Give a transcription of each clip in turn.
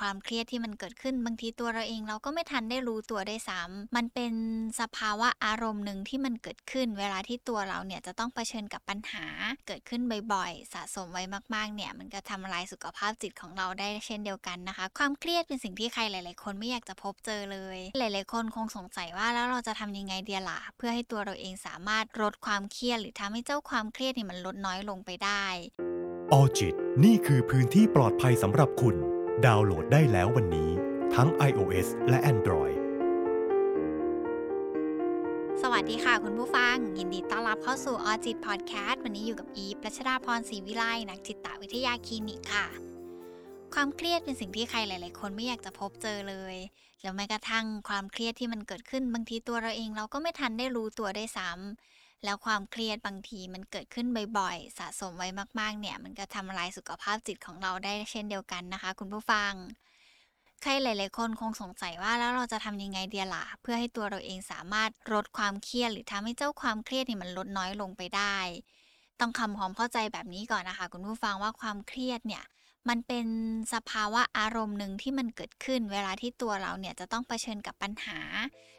ความเครียดที่มันเกิดขึ้นบางทีตัวเราเองเราก็ไม่ทันได้รู้ตัวได้ซ้ำมันเป็นสภาวะอารมณ์หนึ่งที่มันเกิดขึ้น เวลาที่ตัวเราเนี่ยจะต้องเผชิญกับปัญหาเกิดขึ้นบ่อยๆ สะสมไว้มากๆเนี่ยมันก็ทำลายสุขภาพจิตของเราได้เช่นเดียวกันนะคะ ความเครียดเป็นสิ่งที่ใครหลาย ๆ คนไม่อยากจะพบเจอเลย หลาย ๆ คนคงสงสัยว่าแล้วเราจะทำยังไงเดียล่ะเพื่อให้ตัวเราเองสามารถลดความเครียดหรือทำให้เจ้าความเครียดนี่มันลดน้อยลงไปได้ออจิตนี่คือพื้นที่ปลอดภัยสำหรับคุณ ดาวน์โหลดได้แล้ววันนี้ ทั้ง iOS และ Android สวัสดีค่ะคุณผู้ฟัง ยินดีต้อนรับเข้าสู่ออจิตพอดแคสต์วันนี้อยู่กับอีฟรัชดาพรศรีวิไลนักจิตวิทยาคลินิกค่ะ ความเครียดเป็นสิ่งที่ใครหลาย ๆ คนไม่อยากจะพบเจอเลยแล้วแม้กระทั่งความเครียดที่มันเกิดขึ้นบางทีตัวเราเองเราก็ไม่ทันได้รู้ตัวได้ซ้ำ แล้วความเครียดบางทีมันเกิดขึ้นบ่อยๆ สะสมไว้มากๆ เนี่ย มันก็ทำลายสุขภาพจิตของเราได้เช่นเดียวกันนะคะ คุณผู้ฟัง ใครหลาย ๆ คนคงสงสัยว่าแล้วเราจะทำยังไงเดียล่ะ เพื่อให้ตัวเราเองสามารถลดความเครียด หรือทำให้เจ้าความเครียดนี่มันลดน้อยลงไปได้ ต้องคำความเข้าใจแบบนี้ก่อนนะคะ คุณผู้ฟังว่าความเครียดเนี่ย มันเป็นสภาวะอารมณ์หนึ่งที่มันเกิดขึ้น เวลาที่ตัวเราเนี่ยจะต้องเผชิญกับปัญหา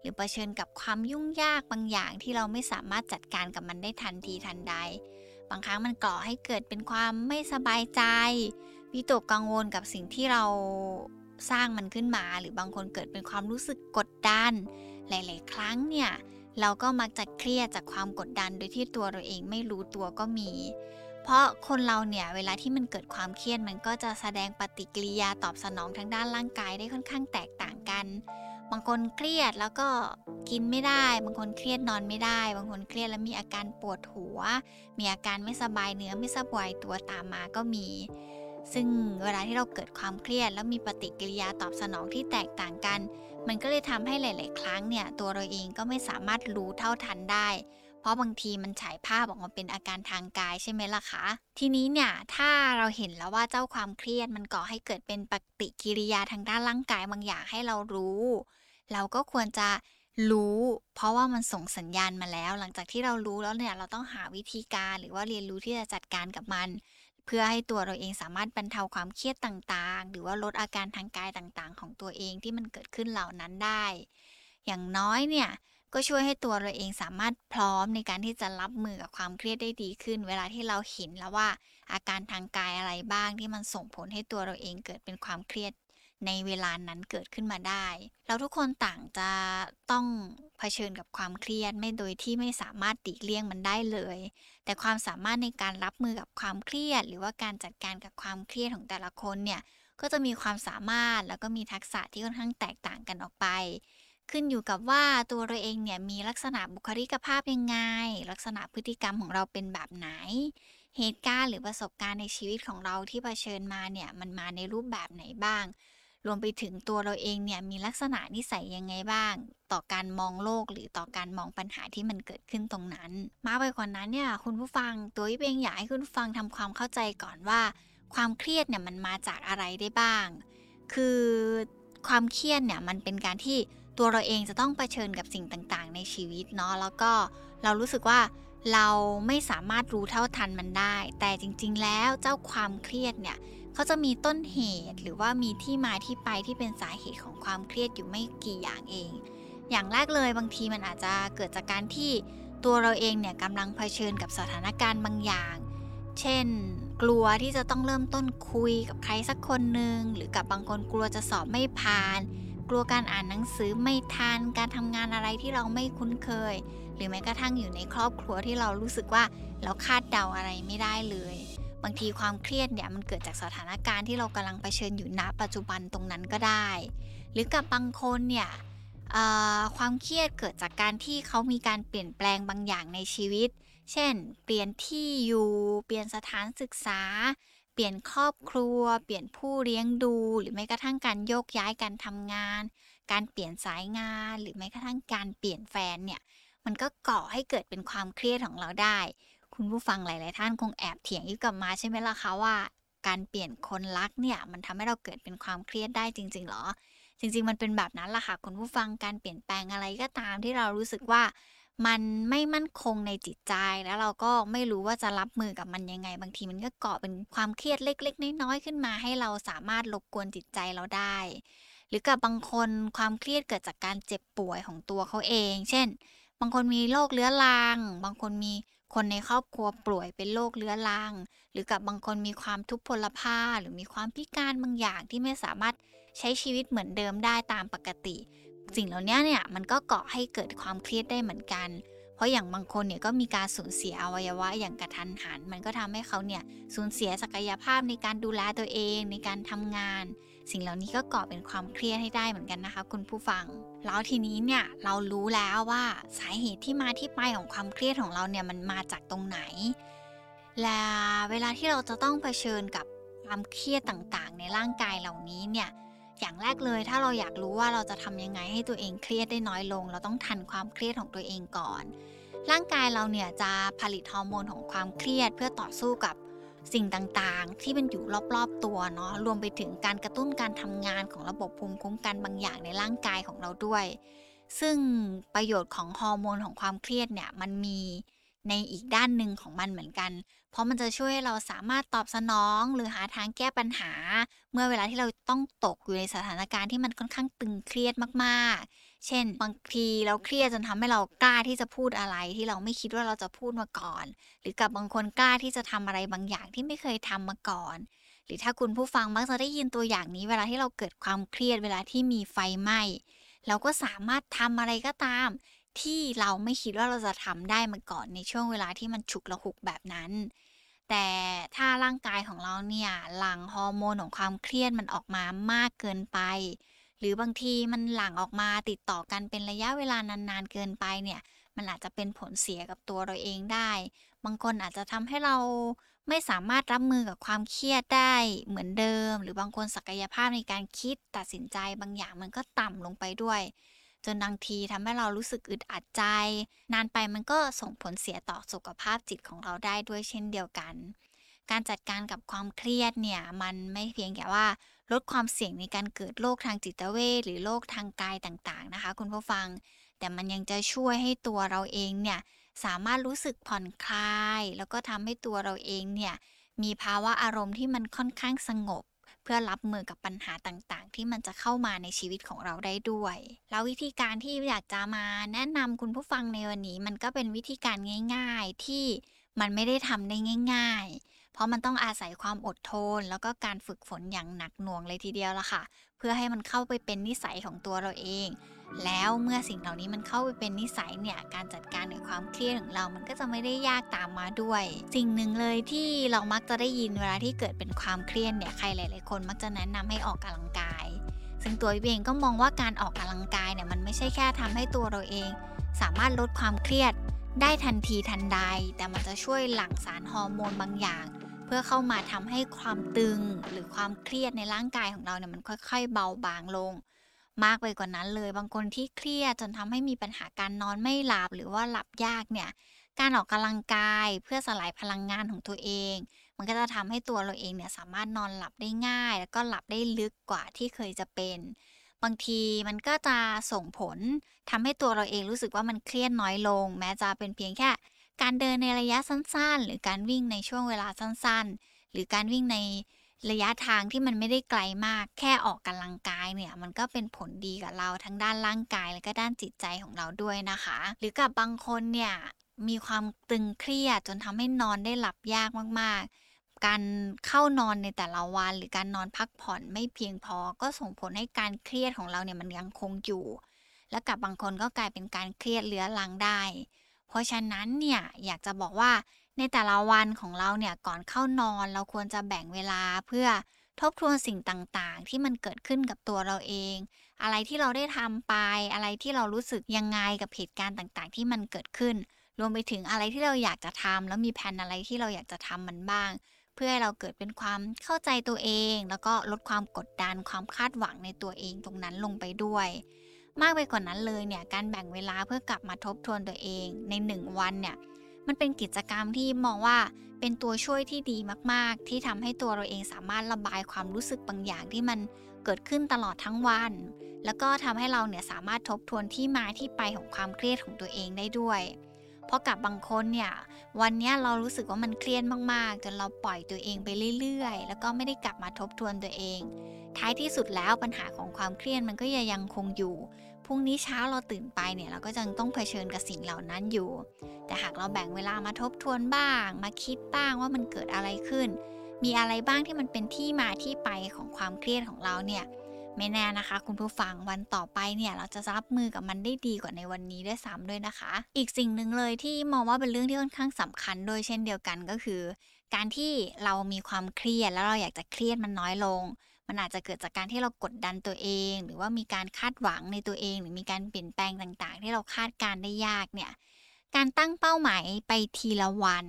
หรือเผชิญกับความยุ่งยากบางอย่างที่เราไม่สามารถจัดการกับมันได้ทันทีทันใด บางครั้งมันก่อให้เกิดเป็นความไม่สบายใจ วิตกกังวลกับสิ่งที่เราสร้างมันขึ้นมา หรือบางคนเกิดเป็นความรู้สึกกดดัน หลาย ๆ ครั้งเนี่ยเราก็มักจะเครียดจากความกดดันโดยที่ตัวเราเองไม่รู้ตัวก็มี เพราะคนเราเนี่ยเวลาที่มันเกิดความเครียดมันก็จะแสดงปฏิกิริยาตอบสนองทางด้านร่างกายได้ค่อนข้างแตกต่างกัน บางคนเครียดแล้วก็กินไม่ได้ บางคนเครียดนอนไม่ได้ บางคนเครียดแล้วมีอาการปวดหัว มีอาการไม่สบายเนื้อไม่สบายตัวตามมาก็มี ซึ่งเวลาที่เราเกิดความเครียด แล้วมีปฏิกิริยาตอบสนองที่แตกต่างกัน มันก็เลยทำให้หลาย ๆ ครั้งเนี่ยตัวเราเองก็ไม่สามารถรู้เท่าทันได้ ราะบางทีมันฉายภาพออกมาเป็นอาการทางกายใช่ไหมล่ะคะ ทีนี้เนี่ยถ้าเราเห็นแล้วว่าเจ้าความเครียดมันก่อให้เกิดเป็นปฏิกิริยาทางด้านร่างกายบางอย่างให้เรารู้ เราก็ควรจะรู้ เพราะว่ามันส่งสัญญาณมาแล้ว หลังจากที่เรารู้แล้วเนี่ยเราต้องหาวิธีการหรือว่าเรียนรู้ที่จะจัดการกับมัน เพื่อให้ตัวเราเองสามารถบรรเทาความเครียดต่างๆ หรือว่าลดอาการทางกายต่างๆ ของตัวเองที่มันเกิดขึ้นเหล่านั้นได้ อย่างน้อยเนี่ย ก็ช่วยให้ตัวเราเองสามารถพร้อมในการที่จะรับมือกับความเครียดได้ดีขึ้น เวลาที่เราเห็นแล้วว่า อาการทางกายอะไรบ้างที่มันส่งผลให้ตัวเราเองเกิดเป็นความเครียดในเวลานั้นเกิดขึ้นมาได้ เราทุกคนต่างจะต้องเผชิญกับความเครียดไม่โดยที่ไม่สามารถตีเลี่ยงมันได้เลย แต่ความสามารถในการรับมือกับความเครียด หรือว่าการจัดการกับความเครียดของแต่ละคนเนี่ยก็จะมีความสามารถแล้วก็มีทักษะที่ค่อนข้างแตกต่างกันออกไป ขึ้นอยู่กับว่าตัวเราเองเนี่ยมีลักษณะบุคลิกภาพยังไง ลักษณะพฤติกรรมของเราเป็นแบบไหน เหตุการณ์หรือประสบการณ์ในชีวิตของเราที่เผชิญมาเนี่ยมันมาในรูปแบบไหนบ้าง รวมไปถึงตัวเราเองเนี่ยมีลักษณะนิสัยยังไงบ้าง ต่อการมองโลกหรือต่อการมองปัญหาที่มันเกิดขึ้นตรงนั้น มากไปกว่านั้นเนี่ยคุณผู้ฟังตัวเองอยากให้คุณฟังทำความเข้าใจก่อนว่า ความเครียดเนี่ยมันมาจากอะไรได้บ้าง คือความเครียดเนี่ยมันเป็นการที่ ตัวเราเองจะต้องเผชิญกับสิ่งต่างๆ ในชีวิตเนาะแล้วก็เรารู้สึกว่าเราไม่สามารถรู้เท่าทันมันได้ แต่จริง ๆ แล้วเจ้าความเครียดเนี่ยเขาจะมีต้นเหตุหรือว่ามีที่มาที่ไปที่เป็นสาเหตุของความเครียดอยู่ไม่กี่อย่างเอง อย่างแรกเลยบางทีมันอาจจะเกิดจากการที่ตัวเราเองเนี่ยกำลังเผชิญกับสถานการณ์บางอย่าง เช่น กลัวที่จะต้องเริ่มต้นคุยกับใครสักคนหนึ่งหรือกับบางคนกลัวจะสอบไม่ผ่าน กลัวการอ่านหนังสือไม่ทันการทำงานอะไรที่เราไม่คุ้นเคย หรือแม้กระทั่งอยู่ในครอบครัวที่เรารู้สึกว่าเราคาดเดาอะไรไม่ได้เลย บางทีความเครียดเนี่ยมันเกิดจากสถานการณ์ที่เรากำลังเผชิญอยู่ณปัจจุบันตรงนั้นก็ได้ หรือกับบางคนเนี่ยความเครียดเกิดจากการที่เขามีการเปลี่ยนแปลงบางอย่างในชีวิต เช่น เปลี่ยนที่อยู่ เปลี่ยนสถานศึกษา เปลี่ยนครอบครัว เปลี่ยนผู้เลี้ยงดู หรือแม้กระทั่งการโยกย้ายการทำงาน การเปลี่ยนสายงาน หรือแม้กระทั่งการเปลี่ยนแฟนเนี่ย มันก็ก่อให้เกิดเป็นความเครียดของเราได้ คุณผู้ฟังหลาย ๆ ท่านคงแอบเถียงอยู่กับมาใช่ไหมล่ะคะว่า การเปลี่ยนคนรักเนี่ยมันทำให้เราเกิดเป็นความเครียดได้จริง ๆ หรอ จริง ๆ มันเป็นแบบนั้นล่ะค่ะคุณผู้ฟังการเปลี่ยนแปลงอะไรก็ตามที่เรารู้สึกว่า มันไม่มั่นคงในจิตใจแล้วเราก็ไม่รู้ว่าจะรับมือกับมันยังไง บางทีมันก็เกาะเป็นความเครียดเล็ก ๆ น้อยๆขึ้นมา ให้เราสามารถรบกวนจิตใจเราได้ หรือกับบางคนความเครียดเกิดจากการเจ็บป่วยของตัวเขาเอง เช่น บางคนมีโรคเรื้อรัง บางคนมีคนในครอบครัวป่วยเป็นโรคเรื้อรัง หรือกับบางคนมีความทุพพลภาพหรือมีความพิการบางอย่างที่ไม่สามารถใช้ชีวิตเหมือนเดิมได้ตามปกติ สิ่งเหล่านี้เนี่ยมันก็เกาะให้เกิดความเครียดได้เหมือนกัน เพราะอย่างบางคนเนี่ยก็มีการสูญเสียอวัยวะอย่างกระทันหัน มันก็ทำให้เขาเนี่ยสูญเสียศักยภาพในการดูแลตัวเองในการทำงาน สิ่งเหล่านี้ก็ก่อเป็นความเครียดให้ได้เหมือนกันนะคะ คุณผู้ฟัง แล้วทีนี้เนี่ยเรารู้แล้วว่าสาเหตุที่มาที่ไปของความเครียดของเราเนี่ยมันมาจากตรงไหน และเวลาที่เราจะต้องเผชิญกับความเครียดต่างๆ ในร่างกายเหล่านี้เนี่ย อย่างแรกเลยถ้าเราอยากรู้ว่าเราจะทำยังไงให้ตัวเองเครียดได้น้อยลง เราต้องทันความเครียดของตัวเองก่อน ร่างกายเราเนี่ยจะผลิตฮอร์โมนของความเครียดเพื่อต่อสู้กับสิ่งต่างๆ ที่มันอยู่รอบๆตัวเนาะรวมไปถึงการกระตุ้นการทำงานของระบบภูมิคุ้มกันบางอย่างในร่างกายของเราด้วย ซึ่งประโยชน์ของฮอร์โมนของความเครียดเนี่ยมันมี ในอีกด้านหนึ่งของมันเหมือนกัน เพราะมันจะช่วยให้เราสามารถตอบสนอง หรือหาทางแก้ปัญหา เมื่อเวลาที่เราต้องตกอยู่ในสถานการณ์ที่มันค่อนข้างตึงเครียดมากๆ เช่น บางทีเราเครียดจนทำให้เรากล้าที่จะพูดอะไรที่เราไม่คิดว่าเราจะพูดมาก่อน หรือกับบางคนกล้าที่จะทำอะไรบางอย่างที่ไม่เคยทำมาก่อน หรือถ้าคุณผู้ฟังมักจะได้ยินตัวอย่างนี้ เวลาที่เราเกิดความเครียดเวลาที่มีไฟไหม้เราก็สามารถทำอะไรก็ตาม ที่เราไม่คิดว่าเราจะทำได้มาก่อนในช่วงเวลาที่มันฉุกละหุกแบบนั้น แต่ถ้าร่างกายของเราเนี่ยหลั่งฮอร์โมนของความเครียดมันออกมามากเกินไป หรือบางทีมันหลั่งออกมาติดต่อกันเป็นระยะเวลานานๆเกินไปเนี่ยมันอาจจะเป็นผลเสียกับตัวเราเองได้ บางคนอาจจะทำให้เราไม่สามารถรับมือกับความเครียดได้เหมือนเดิม หรือบางคนศักยภาพในการคิดตัดสินใจบางอย่างมันก็ต่ำลงไปด้วย จนบางทีทำให้เรารู้สึกอึดอัดใจ นานไปมันก็ส่งผลเสียต่อสุขภาพจิตของเราได้ด้วยเช่นเดียวกัน การจัดการกับความเครียดเนี่ยมันไม่เพียงแค่ว่าลดความเสี่ยงในการเกิดโรคทางจิตเวชหรือโรคทางกายต่างๆนะคะ คุณผู้ฟัง แต่มันยังจะช่วยให้ตัวเราเองเนี่ยสามารถรู้สึกผ่อนคลาย แล้วก็ทำให้ตัวเราเองเนี่ยมีภาวะอารมณ์ที่มันค่อนข้างสงบ เพื่อรับมือกับปัญหาต่างๆ ที่มันจะเข้ามาในชีวิตของเราได้ด้วย แล้ววิธีการที่อยากจะมาแนะนำคุณผู้ฟังในวันนี้ มันก็เป็นวิธีการง่าย ๆ ที่มันไม่ได้ทำได้ง่าย ๆ เพราะมันต้องอาศัยความอดทน แล้วก็การฝึกฝนอย่างหนักหน่วงเลยทีเดียวละค่ะ เพื่อให้มันเข้าไปเป็นนิสัยของตัวเราเอง แล้วเมื่อสิ่งเหล่านี้มันเข้าไปเป็นนิสัยเนี่ยการจัดการกับความเครียดของเรามันก็จะไม่ได้ยากตามมาด้วย สิ่งหนึ่งเลยที่เรามักจะได้ยินเวลาที่เกิดเป็นความเครียดเนี่ยใครหลาย ๆ คนมักจะแนะนำให้ออกกำลังกาย ซึ่งตัวเองก็มองว่าการออกกำลังกายเนี่ยมันไม่ใช่แค่ทำให้ตัวเราเอง สามารถลดความเครียดได้ทันทีทันใด แต่มันจะช่วยหลั่งสารฮอร์โมนบางอย่าง เพื่อเข้ามาทำให้ความตึงหรือความเครียดในร่างกายของเราเนี่ยมันค่อย ๆ เบาบางลง มากไปกว่านั้นเลย บางคนที่เครียดจนทำให้มีปัญหาการนอนไม่หลับหรือว่าหลับยากเนี่ย การออกกำลังกายเพื่อสลายพลังงานของตัวเอง มันก็จะทำให้ตัวเราเองเนี่ยสามารถนอนหลับได้ง่าย แล้วก็หลับได้ลึกกว่าที่เคยจะเป็น บางทีมันก็จะส่งผลทำให้ตัวเราเองรู้สึกว่ามันเครียดน้อยลง แม้จะเป็นเพียงแค่ การเดินในระยะสั้น ๆ หรือการวิ่งในช่วงเวลาสั้น ๆ หรือการวิ่งใน ระยะทางที่มันไม่ได้ไกลมาก แค่ออกกำลังกายเนี่ย มันก็เป็นผลดีกับเราทั้งด้านร่างกายและก็ด้านจิตใจของเราด้วยนะคะ หรือกับบางคนเนี่ยมีความตึงเครียดจนทำให้นอนได้หลับยากมากๆ การเข้านอนในแต่ละวัน หรือการนอนพักผ่อนไม่เพียงพอ ก็ส่งผลให้การเครียดของเราเนี่ยมันยังคงอยู่ และกับบางคนก็กลายเป็นการเครียดเรื้อรังได้ เพราะฉะนั้นเนี่ยอยากจะบอกว่า ในแต่ละวันของเราเนี่ยก่อนเข้านอนเราควรจะแบ่งเวลาเพื่อทบทวนสิ่งต่างๆ ที่มันเกิดขึ้นกับตัวเราเอง อะไรที่เราได้ทำไป อะไรที่เรารู้สึกยังไงกับเหตุการณ์ต่างๆ ที่มันเกิดขึ้น รวมไปถึงอะไรที่เราอยากจะทำแล้วมีแผนอะไรที่เราอยากจะทำมันบ้าง เพื่อให้เราเกิดเป็นความเข้าใจตัวเอง แล้วก็ลดความกดดันความคาดหวังในตัวเองตรงนั้นลงไปด้วย มากไปกว่านั้นเลยเนี่ยการแบ่งเวลาเพื่อกลับมาทบทวนตัวเองในหนึ่งวันเนี่ย มันเป็นกิจกรรมที่มองว่าเป็นตัวช่วยที่ดีมาก ๆ ที่ทำให้ตัวเราเองสามารถระบายความรู้สึกบางอย่างที่มันเกิดขึ้นตลอดทั้งวัน แล้วก็ทำให้เราเนี่ยสามารถทบทวนที่มาที่ไปของความเครียดของตัวเองได้ด้วย เพราะกับบางคนเนี่ยวันนี้เรารู้สึกว่ามันเครียดมาก ๆ จนเราปล่อยตัวเองไปเรื่อย ๆ แล้วก็ไม่ได้กลับมาทบทวนตัวเอง ท้ายที่สุดแล้วปัญหาของความเครียดมันก็ยังคงอยู่ พรุ่งนี้เช้าเราตื่นไปเนี่ยเราก็ยังต้องเผชิญกับสิ่งเหล่านั้นอยู่ แต่หากเราแบ่งเวลามาทบทวนบ้าง มาคิดบ้างว่ามันเกิดอะไรขึ้น มีอะไรบ้างที่มันเป็นที่มาที่ไปของความเครียดของเราเนี่ยไม่แน่นะคะ คุณผู้ฟังวันต่อไปเนี่ยเราจะรับมือกับมันได้ดีกว่าในวันนี้ด้วยซ้ำด้วยนะคะ อีกสิ่งหนึ่งเลยที่มองว่าเป็นเรื่องที่ค่อนข้างสำคัญโดยเช่นเดียวกันก็คือ การที่เรามีความเครียดแล้วเราอยากจะเครียดมันน้อยลง มันอาจจะเกิดจากการที่เรากดดันตัวเอง หรือว่ามีการคาดหวังในตัวเอง หรือมีการเปลี่ยนแปลงต่างๆ ที่เราคาดการได้ยากเนี่ยการตั้งเป้าหมายไปทีละวัน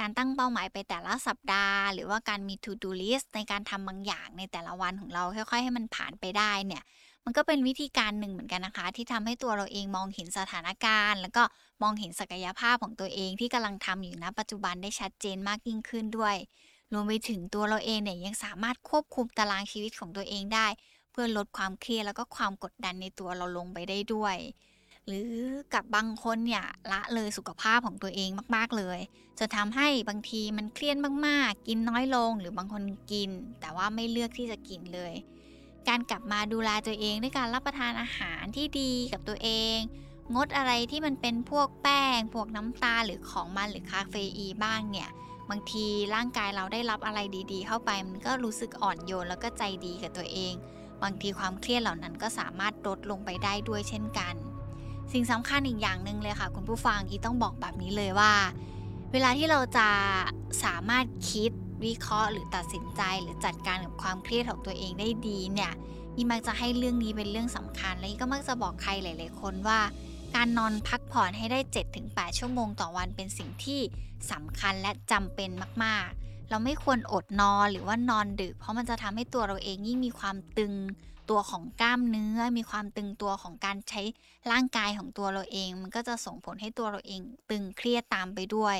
การตั้งเป้าหมายไปแต่ละสัปดาห์ หรือว่าการมี to do list ในการทำบางอย่างในแต่ละวันของเราค่อย ๆ ให้มันผ่านไปได้เนี่ย มันก็เป็นวิธีการหนึ่งเหมือนกันนะคะ ที่ทำให้ตัวเราเองมองเห็นสถานการณ์ แล้วก็มองเห็นศักยภาพของตัวเองที่กำลังทำอยู่ณปัจจุบันได้ชัดเจนมากยิ่งขึ้นด้วย รวมไปถึงตัวเราเองเนี่ยยังสามารถควบคุมตารางชีวิตของตัวเองได้ เพื่อลดความเครียดแล้วก็ความกดดันในตัวเราลงไปได้ด้วย หรือกับบางคนเนี่ยละเลยสุขภาพของตัวเองมากๆเลยจะทำให้บางทีมันเครียดมากๆ กินน้อยลงหรือบางคนกิน แต่ว่าไม่เลือกที่จะกินเลย การกลับมาดูแลตัวเองด้วยการรับประทานอาหารที่ดีกับตัวเองงดอะไรที่มันเป็นพวกแป้ง พวกน้ำตาลหรือของมันหรือคาเฟอีบ้างเนี่ย บางทีร่างกายเราได้รับอะไรดีๆ เข้าไปมันก็รู้สึกอ่อนโยนแล้วก็ใจดีกับตัวเอง บางทีความเครียดเหล่านั้นก็สามารถลดลงไปได้ด้วยเช่นกัน สิ่งสำคัญอีกอย่างหนึ่งเลยค่ะ คุณผู้ฟังอีต้องบอกแบบนี้เลยว่า เวลาที่เราจะสามารถคิดวิเคราะห์ หรือตัดสินใจหรือจัดการกับความเครียดของตัวเองได้ดีเนี่ยอีมักจะให้เรื่องนี้เป็นเรื่องสำคัญ และอีก็มักจะบอกใครหลาย ๆ คนว่า การนอนพักผ่อนให้ได้ 7-8 ชั่วโมงต่อวันเป็นสิ่งที่สำคัญและจำเป็นมากๆ เราไม่ควรอดนอนหรือว่านอนดึก เพราะมันจะทำให้ตัวเราเองยิ่งมีความตึงตัวของกล้ามเนื้อ มีความตึงตัวของการใช้ร่างกายของตัวเราเอง มันก็จะส่งผลให้ตัวเราเองตึงเครียดตามไปด้วย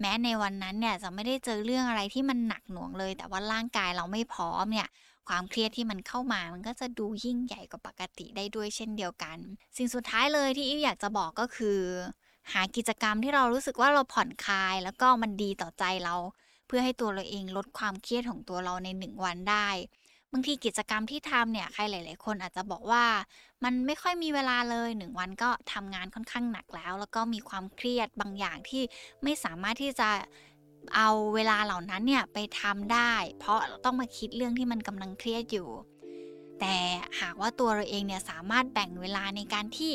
แม้ในวันนั้นเนี่ยจะไม่ได้เจอเรื่องอะไรที่มันหนักหน่วงเลย แต่ว่าร่างกายเราไม่พร้อมเนี่ย ความเครียดที่มันเข้ามา มันก็จะดูยิ่งใหญ่กว่าปกติได้ด้วยเช่นเดียวกัน สิ่งสุดท้ายเลยที่อิวอยากจะบอกก็คือ หากิจกรรมที่เรารู้สึกว่าเราผ่อนคลาย แล้วก็มันดีต่อใจเรา เพื่อให้ตัวเราเองลดความเครียดของตัวเราในหนึ่งวันได้บางทีกิจกรรมที่ทำเนี่ยใครหลาย ๆ คนอาจจะบอกว่า มันไม่ค่อยมีเวลาเลยหนึ่งวันก็ทำงานค่อนข้างหนักแล้ว แล้วก็มีความเครียดบางอย่างที่ไม่สามารถที่จะ เอาเวลาเหล่านั้นเนี่ยไปทำได้ เพราะต้องมาคิดเรื่องที่มันกำลังเครียดอยู่ แต่หากว่าตัวเราเองเนี่ยสามารถแบ่งเวลาในการที่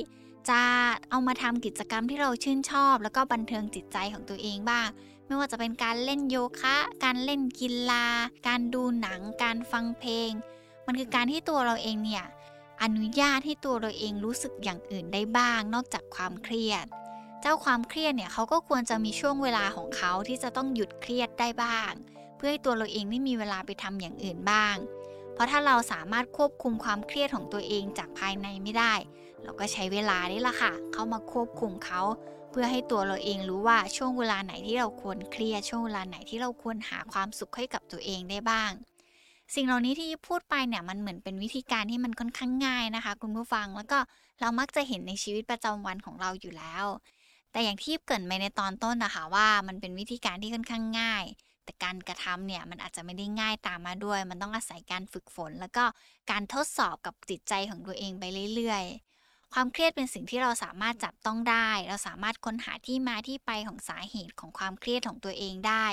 จะเอามาทำกิจกรรมที่เราชื่นชอบ แล้วก็บันเทิงจิตใจของตัวเองบ้าง ไม่ว่าจะเป็นการเล่นโยคะ การเล่นกีฬา การดูหนัง การฟังเพลง มันคือการที่ตัวเราเองเนี่ยอนุญาตให้ตัวเราเองรู้สึกอย่างอื่นได้บ้าง นอกจากความเครียด เจ้าความเครียดเนี่ยเขาก็ควรจะมีช่วงเวลาของเขาที่จะต้องหยุดเครียดได้บ้าง เพื่อให้ตัวเราเองได้มีเวลาไปทำอย่างอื่นบ้าง เพราะถ้าเราสามารถควบคุมความเครียดของตัวเองจากภายในไม่ได้ เราก็ใช้เวลานี่แหละค่ะ เข้ามาควบคุมเขา เพื่อให้ตัวเราเองรู้ว่าช่วงเวลาไหนที่เราควรเครียดช่วงเวลาไหนที่เราควรหาความสุขให้กับตัวเองได้บ้างสิ่งเหล่านี้ที่พูดไปเนี่ยมันเหมือนเป็นวิธีการที่มันค่อนข้างง่ายนะคะ คุณผู้ฟังแล้วก็เรามักจะเห็นในชีวิตประจำวันของเราอยู่แล้ว แต่อย่างที่เกิดไปในตอนต้นนะคะว่ามันเป็นวิธีการที่ค่อนข้างง่าย แต่การกระทำเนี่ยมันอาจจะไม่ได้ง่ายตามมาด้วย มันต้องอาศัยการฝึกฝน แล้วก็การทดสอบกับจิตใจของตัวเองไปเรื่อยๆ ความเครียดเป็นสิ่งที่เราสามารถจับต้องได้ เราสามารถค้นหาที่มาที่ไปของสาเหตุของความเครียดของตัวเองได้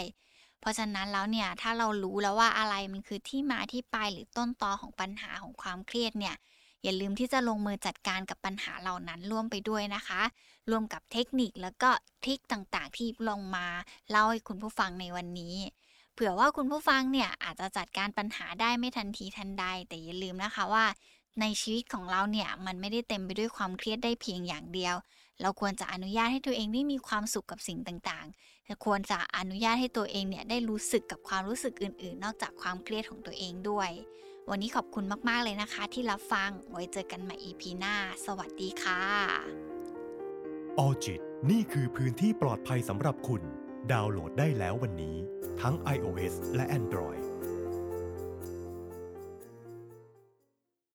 เพราะฉะนั้นแล้วเนี่ยถ้าเรารู้แล้วว่าอะไรมันคือที่มาที่ไปหรือต้นตอของปัญหาของความเครียดเนี่ย อย่าลืมที่จะลงมือจัดการกับปัญหาเหล่านั้นร่วมไปด้วยนะคะ รวมกับเทคนิคแล้วก็ทริคต่างๆ ที่ลงมาเล่าให้คุณผู้ฟังในวันนี้เผื่อว่าคุณผู้ฟังเนี่ยอาจจะจัดการปัญหาได้ไม่ทันทีทันใด แต่อย่าลืมนะคะว่า ในชีวิตของเราเนี่ยมันไม่ได้เต็มไปด้วยความเครียดได้เพียงอย่างเดียว เราควรจะอนุญาตให้ตัวเองได้มีความสุขกับสิ่งต่างๆควรจะอนุญาตให้ตัวเองเนี่ยได้รู้สึกกับความรู้สึกอื่น ๆ นอกจากความเครียดของตัวเองด้วย วันนี้ขอบคุณมากๆเลยนะคะ ที่รับฟังไว้เจอกันใหม่ EP หน้า สวัสดีค่ะออจิตนี่คือพื้นที่ปลอดภัยสำหรับคุณ ดาวน์โหลดได้แล้ววันนี้ ทั้ง iOS และ Android